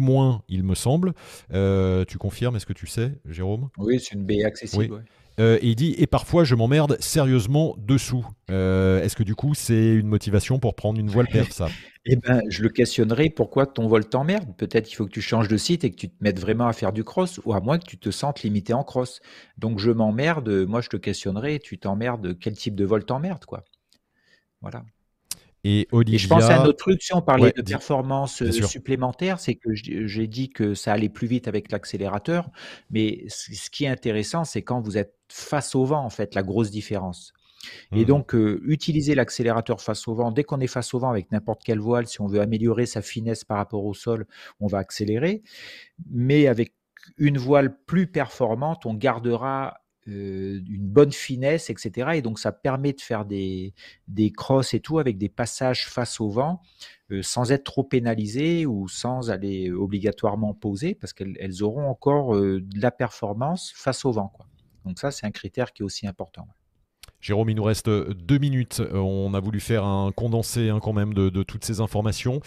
il me semble. Euh, tu confirmes, est-ce que tu sais, Jérôme? Oui, c'est une B accessible. Euh, et il dit et parfois je m'emmerde sérieusement dessous. Euh, est-ce que du coup c'est une motivation pour prendre une voile perf ça? Eh ben, je le questionnerai. Pourquoi ton vol t'emmerde? Peut-être qu'il faut que tu changes de site et que tu te mettes vraiment à faire du cross, ou à moins que tu te sentes limité en cross. Donc je m'emmerde. Moi, je te questionnerai. Tu t'emmerdes. Quel type de vol t'emmerde, quoi? Voilà. Et Olivia. je pense à un autre truc, si on parlait de performance euh, supplémentaire, c'est que j'ai dit que ça allait plus vite avec l'accélérateur, mais ce qui est intéressant, c'est quand vous êtes face au vent, en fait, la grosse différence. Et mmh. donc, euh, utiliser l'accélérateur face au vent, dès qu'on est face au vent avec n'importe quelle voile, si on veut améliorer sa finesse par rapport au sol, on va accélérer. Mais avec une voile plus performante, on gardera euh, une bonne finesse, etc. Et donc ça permet de faire des, des crosses et tout avec des passages face au vent euh, sans être trop pénalisé ou sans aller obligatoirement poser parce qu'elles auront encore euh, de la performance face au vent. Quoi. Donc ça, c'est un critère qui est aussi important. Jérôme, il nous reste deux minutes. On a voulu faire un condensé hein, quand même de, toutes ces informations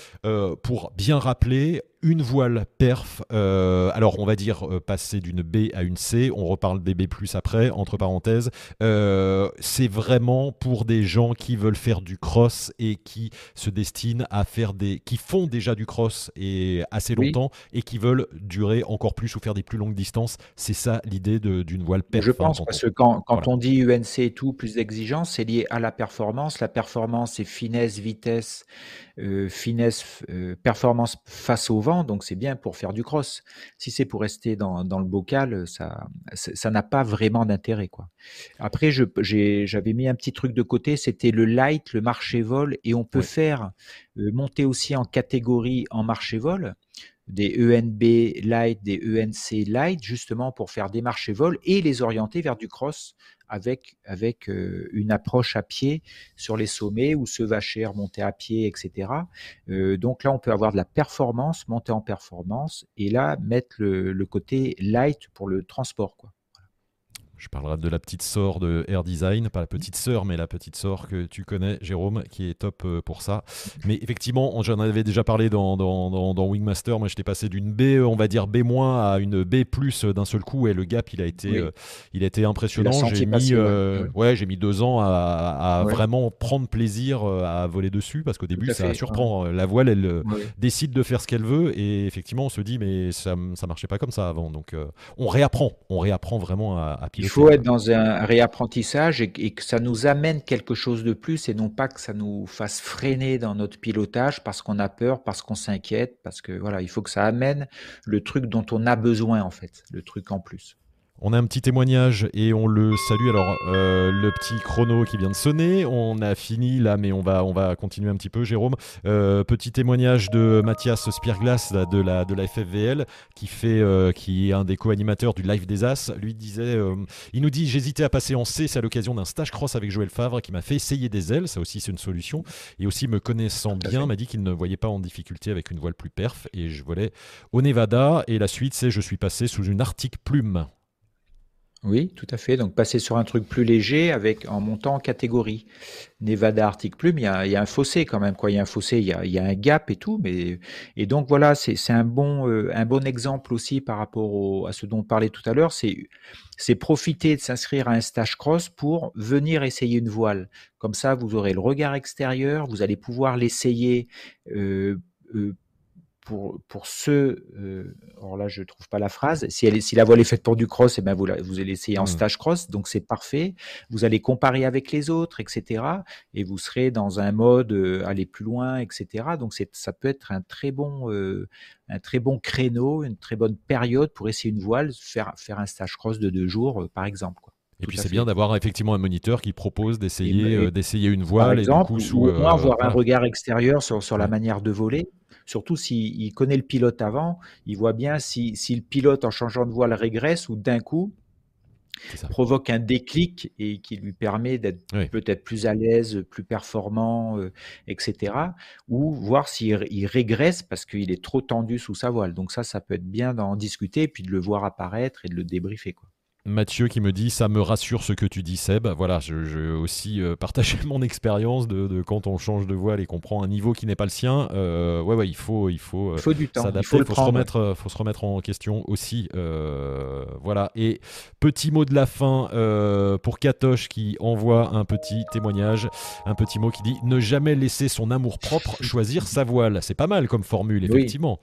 pour bien rappeler une voile perf. Euh, alors, on va dire euh, passer d'une B à une C. On reparle des B après, entre parenthèses. Euh, c'est vraiment pour des gens qui veulent faire du cross et qui se destinent à faire des. qui font déjà du cross et assez longtemps et qui veulent durer encore plus ou faire des plus longues distances. C'est ça l'idée d'une voile perf. Je pense, parce que quand, quand on dit UNC et tout, plus d'exigence, c'est lié à la performance. La performance, c'est finesse, vitesse, finesse, performance face au vent donc c'est bien pour faire du cross. Si c'est pour rester dans, le bocal, ça ça n'a pas vraiment d'intérêt. quoi. Après, j'avais mis un petit truc de côté, c'était le light, le marché vol, et on peut faire euh, monter aussi en catégorie en marché vol des ENB light, des ENC light, justement pour faire des marchés vol et les orienter vers du cross avec, euh, une approche à pied sur les sommets ou se vacher, remonter à pied, etc. Euh, donc là, on peut avoir de la performance, monter en performance, et là, mettre le, côté light pour le transport. Quoi. Je parlerai de la petite sœur de Air Design, pas la petite sœur, mais la petite sœur que tu connais, Jérôme, qui est top euh, pour ça. Mais effectivement, j'en avais déjà parlé dans, dans, dans, Wingmaster. Moi, j'étais passé d'une B, on va dire B- à une B plus d'un seul coup, et le gap, il a été, euh, il a été impressionnant. J'ai mis, euh, ouais. j'ai mis deux ans à, vraiment prendre plaisir à voler dessus, parce qu'au début, ça surprend. La voile, elle décide de faire ce qu'elle veut, et effectivement, on se dit, mais ça, ça marchait pas comme ça avant. Donc, on réapprend, on réapprend vraiment à, à piloter. Il faut être dans un réapprentissage et, que ça nous amène quelque chose de plus et non pas que ça nous fasse freiner dans notre pilotage parce qu'on a peur, parce qu'on s'inquiète, parce que voilà, il faut que ça amène le truc dont on a besoin en fait, le truc en plus. On a un petit témoignage et on le salue. Alors, euh, le petit chrono qui vient de sonner, on a fini là, mais on va, on va continuer un petit peu, Jérôme. Euh, petit témoignage de Mathias Spierglas de la, de la FFVL, qui, fait, euh, qui est un des co-animateurs du Live des As. Lui disait, il nous dit J'hésitais à passer en C, c'est à l'occasion d'un stage cross avec Joël Favre qui m'a fait essayer des ailes. Ça aussi, c'est une solution. Et aussi, me connaissant bien, m'a dit qu'il ne voyait pas en difficulté avec une voile plus perf. Et je volais au Nevada. Et la suite, c'est Je suis passé sous une Arctic Plume. Oui, tout à fait. Donc passer sur un truc plus léger avec en montant en catégorie. Nevada Arctic Plume, il y a, un fossé quand même. Quoi. Il y a un fossé, il y a, un gap et tout. Mais, et donc voilà, c'est un bon, euh, un bon exemple aussi par rapport à ce dont on parlait tout à l'heure. C'est profiter de s'inscrire à un stage cross pour venir essayer une voile. Comme ça, vous aurez le regard extérieur, vous allez pouvoir l'essayer euh, euh, pour, pour ceux, euh, alors là je ne trouve pas la phrase, si, elle, si la voile est faite pour du cross, et eh ben vous, vous allez essayer en mmh. stage cross, donc c'est parfait. Vous allez comparer avec les autres, etc. Et vous serez dans un mode euh, aller plus loin, etc. Donc ça peut être un très bon, euh, un très bon créneau, une très bonne période pour essayer une voile, faire, faire un stage cross de deux jours, par exemple. Quoi. Et puis c'est bien d'avoir effectivement un moniteur qui propose d'essayer d'essayer une voile par exemple, et du coup, ou, avoir un regard extérieur sur, sur la manière de voler. Surtout s'il connaît le pilote avant, il voit bien si, le pilote en changeant de voile régresse ou d'un coup provoque un déclic et qui lui permet d'être peut-être plus à l'aise, plus performant, euh, etc. Ou voir s'il régresse parce qu'il est trop tendu sous sa voile. Donc ça, ça peut être bien d'en discuter et puis de le voir apparaître et de le débriefer. Quoi. Mathieu qui me dit ça me rassure ce que tu dis Seb. Voilà, je, veux aussi euh, partager mon expérience de, quand on change de voile et qu'on prend un niveau qui n'est pas le sien. Euh, ouais, ouais, il faut, il faut, euh, faut du temps, il faut, se remettre, faut se remettre en question aussi. voilà. Et petit mot de la fin pour Katoche qui envoie un petit témoignage, un petit mot qui dit ne jamais laisser son amour propre choisir sa voile. C'est pas mal comme formule, effectivement.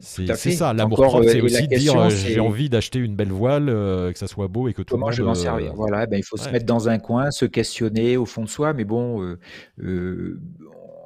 C'est ça, l'amour propre, c'est euh, aussi de dire euh, j'ai envie d'acheter une belle voile, euh, que ça soit beau et que tout Comment je vais m'en servir? Voilà, ben, il faut se mettre dans un coin, se questionner au fond de soi, mais bon,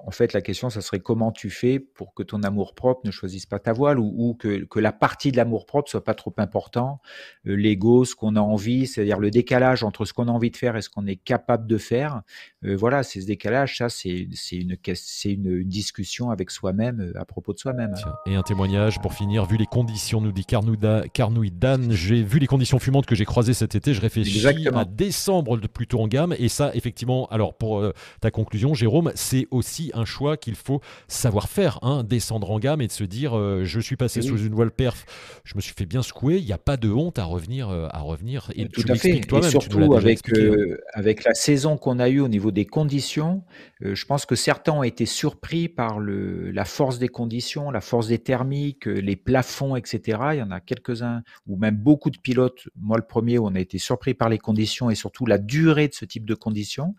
en fait, la question, ça serait comment tu fais pour que ton amour-propre ne choisisse pas ta voile ou, que, que, la partie de l'amour-propre soit pas trop important. Euh, l'ego, ce qu'on a envie, c'est-à-dire le décalage entre ce qu'on a envie de faire et ce qu'on est capable de faire. Euh, voilà, c'est ce décalage, ça, c'est une, discussion avec soi-même euh, à propos de soi-même. Et un témoignage pour finir, vu les conditions, nous dit Carnouille Dan, j'ai vu les conditions fumantes que j'ai croisées cet été, je réfléchis à décembre plutôt en gamme. Et ça, effectivement, alors pour ta conclusion, Jérôme, c'est aussi un choix qu'il faut savoir faire, hein, descendre en gamme et de se dire euh, je suis passé sous une voile perf, je me suis fait bien secouer, il n'y a pas de honte à revenir, euh, à revenir. Et Tout à fait. Et surtout avec, euh, avec la saison qu'on a eue au niveau des conditions, je pense que certains ont été surpris par le, la force des conditions, la force des thermiques, les plafonds, etc. Il y en a quelques-uns, ou même beaucoup de pilotes, moi le premier, où on a été surpris par les conditions et surtout la durée de ce type de conditions.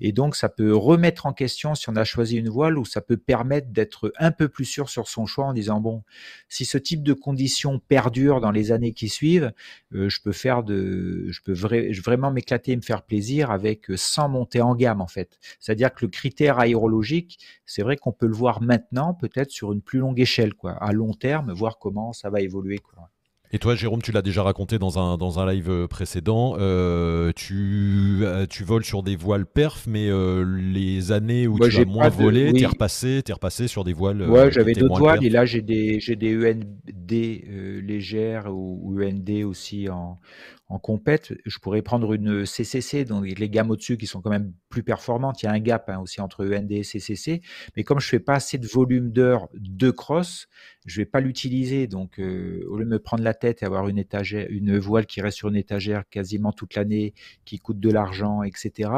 Et donc ça peut remettre en question si on a choisi une voile où ça peut permettre d'être un peu plus sûr sur son choix en disant bon, si ce type de conditions perdure dans les années qui suivent, euh, je peux faire de, je peux vraiment m'éclater et me faire plaisir avec euh, sans monter en gamme en fait. C'est-à-dire que le critère aérologique, c'est vrai qu'on peut le voir maintenant, peut-être sur une plus longue échelle, quoi, à long terme, voir comment ça va évoluer. Et toi, Jérôme, tu l'as déjà raconté dans un, dans un live euh, précédent, euh, tu, euh, tu voles sur des voiles perf, mais les années où tu as moins volé, tu es repassé, es repassé sur des voiles. Ouais, j'avais d'autres voiles, et là j'ai des, des END légères ou, ou END aussi en, en compète, je pourrais prendre une CCC, donc les gammes au-dessus qui sont quand même plus performantes. Il y a un gap hein, aussi entre END et CCC. Mais comme je fais pas assez de volume d'heures de cross, je vais pas l'utiliser. Donc, euh, au lieu de me prendre la tête et avoir une étagère, une voile qui reste sur une étagère quasiment toute l'année, qui coûte de l'argent, etc.,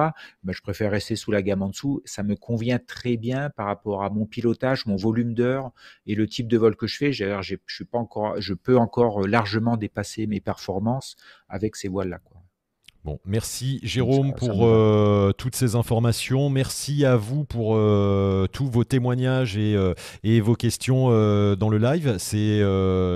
ben, je préfère rester sous la gamme en dessous. Ça me convient très bien par rapport à mon pilotage, mon volume d'heures et le type de vol que je fais. Je suis pas encore, je peux encore largement dépasser mes performances avec ces voiles-là. Bon, merci Jérôme pour euh, toutes ces informations. Merci à vous pour euh, tous vos témoignages et, euh, et vos questions dans le live. C'est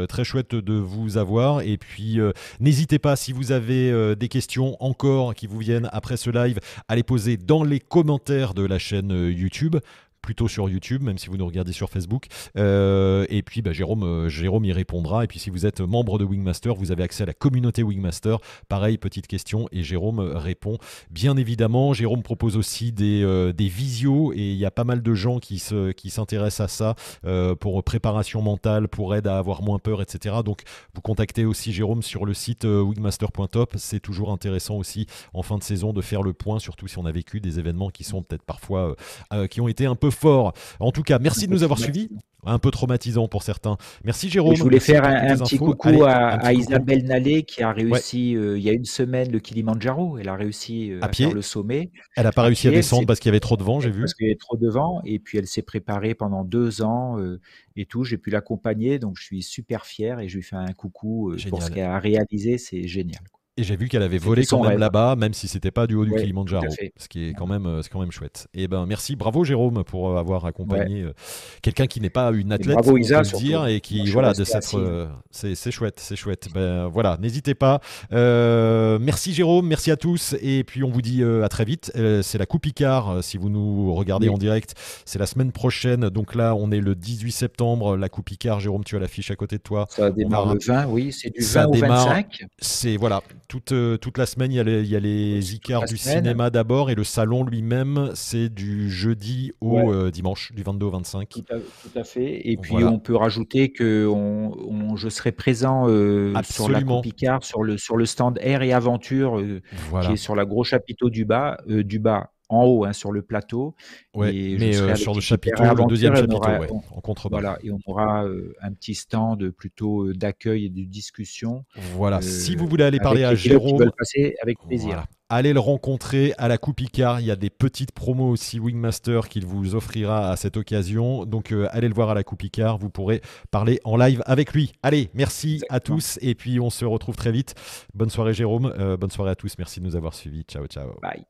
très chouette de vous avoir. Et puis, n'hésitez pas, si vous avez des questions encore qui vous viennent après ce live, à les poser dans les commentaires de la chaîne YouTube plutôt sur YouTube, même si vous nous regardez sur Facebook. Euh, et puis bah, Jérôme, euh, Jérôme y répondra. Et puis si vous êtes membre de Wingmaster, vous avez accès à la communauté Wingmaster. Pareil, petite question, et Jérôme répond bien évidemment. Jérôme propose aussi des, euh, visios, et il y a pas mal de gens qui, se, qui s'intéressent à ça pour préparation mentale, pour aide à avoir moins peur, etc. Donc vous contactez aussi Jérôme sur le site wingmaster.top. C'est toujours intéressant aussi en fin de saison de faire le point, surtout si on a vécu des événements qui sont peut-être parfois qui ont été un peu fort. En tout cas, merci de nous avoir suivis. Un peu traumatisant pour certains. Merci Jérôme. je voulais faire un, petit coucou à, Isabelle Nallet qui a réussi euh, il y a une semaine le Kilimanjaro. Elle a réussi euh, à, faire le sommet. Elle n'a pas réussi à descendre parce qu'il y avait trop de vent, j'ai vu. Parce qu'il y avait trop de vent. Et puis elle s'est préparée pendant deux ans euh, et tout. J'ai pu l'accompagner. Donc je suis super fier et je lui fais un coucou pour ce qu'elle a réalisé. C'est génial. Et j'ai vu qu'elle avait volé quand même là-bas, même si c'était pas du haut du Kilimanjaro, ce qui est quand même, euh, c'est quand même chouette. Et ben merci, bravo Jérôme pour euh, avoir accompagné euh, quelqu'un qui n'est pas une athlète, bravo Isa, le dire, et qui voilà de s'être, c'est chouette, c'est chouette. Ben voilà, n'hésitez pas. merci Jérôme, merci à tous, et puis on vous dit à très vite. c'est la Coupe Icard, si vous nous regardez en direct, c'est la semaine prochaine. Donc là, on est le 18 septembre, la Coupe Icard. Jérôme, tu as l'affiche à côté de toi. Ça démarre le 20, oui, c'est du 20 au 25. C'est voilà toute, euh, toute la semaine, il y a les, il y a les Icars du cinéma d'abord et le salon lui-même, c'est du jeudi au euh, dimanche, du 22 au 25. Tout à, fait. Et puis on peut rajouter que on, je serai présent euh, sur la Coupe Icard, sur le, sur le stand Air et Aventure, qui est sur la gros chapiteau du bas, du bas en haut, hein, sur le plateau. Ouais, mais euh, sur le chapiteau, le deuxième chapiteau, en contrebas. Voilà, et on aura euh, un petit stand plutôt euh, d'accueil et de discussion. Voilà, si vous voulez aller parler à Jérôme, passer avec plaisir. Allez le rencontrer à la Coupe Icard. Il y a des petites promos aussi Wingmaster qu'il vous offrira à cette occasion. Donc allez le voir à la Coupe Icard. Vous pourrez parler en live avec lui. Allez, merci à tous. Et puis on se retrouve très vite. Bonne soirée Jérôme. bonne soirée à tous. Merci de nous avoir suivis. Ciao, ciao. Bye.